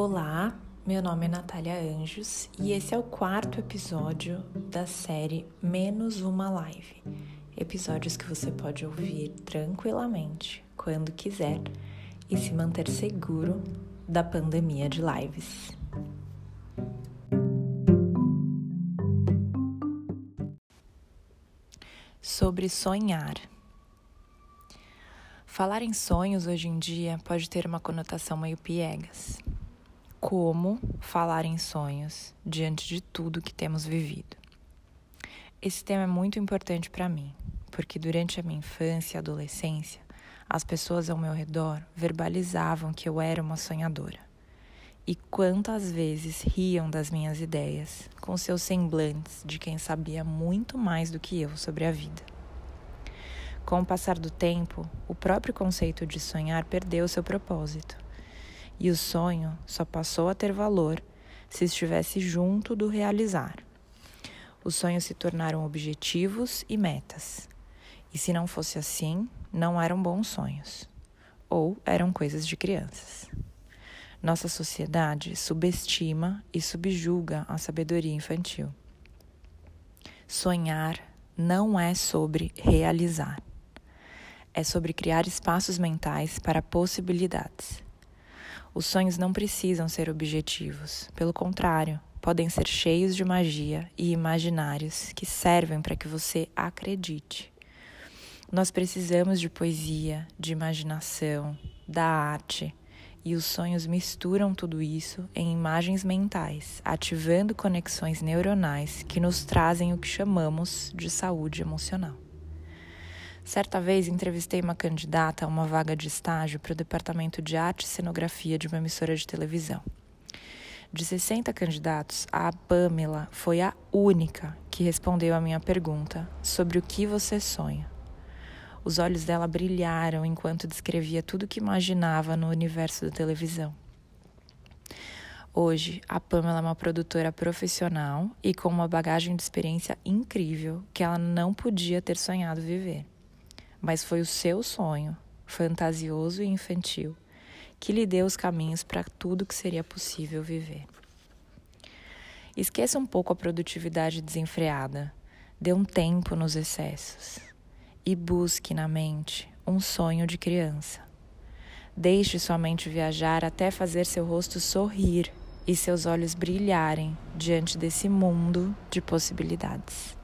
Olá, meu nome é Natália Anjos e esse é o quarto episódio da série Menos Uma Live. Episódios que você pode ouvir tranquilamente, quando quiser, e se manter seguro da pandemia de lives. Sobre sonhar. Falar em sonhos hoje em dia pode ter uma conotação meio piegas. Como falar em sonhos diante de tudo que temos vivido? Esse tema é muito importante para mim, porque durante a minha infância e adolescência, as pessoas ao meu redor verbalizavam que eu era uma sonhadora. E quantas vezes riam das minhas ideias, com seus semblantes de quem sabia muito mais do que eu sobre a vida. Com o passar do tempo, o próprio conceito de sonhar perdeu seu propósito. E o sonho só passou a ter valor se estivesse junto do realizar. Os sonhos se tornaram objetivos e metas. E se não fosse assim, não eram bons sonhos. Ou eram coisas de crianças. Nossa sociedade subestima e subjuga a sabedoria infantil. Sonhar não é sobre realizar é sobre criar espaços mentais para possibilidades. Os sonhos não precisam ser objetivos, pelo contrário, podem ser cheios de magia e imaginários que servem para que você acredite. Nós precisamos de poesia, de imaginação, da arte, e os sonhos misturam tudo isso em imagens mentais, ativando conexões neuronais que nos trazem o que chamamos de saúde emocional. Certa vez entrevistei uma candidata a uma vaga de estágio para o departamento de arte e cenografia de uma emissora de televisão. De 60 candidatos, a Pamela foi a única que respondeu à minha pergunta sobre o que você sonha. Os olhos dela brilharam enquanto descrevia tudo que imaginava no universo da televisão. Hoje, a Pamela é uma produtora profissional e com uma bagagem de experiência incrível que ela não podia ter sonhado viver mas foi o seu sonho, fantasioso e infantil, que lhe deu os caminhos para tudo que seria possível viver. Esqueça um pouco a produtividade desenfreada, dê um tempo nos excessos e busque na mente um sonho de criança. Deixe sua mente viajar até fazer seu rosto sorrir e seus olhos brilharem diante desse mundo de possibilidades.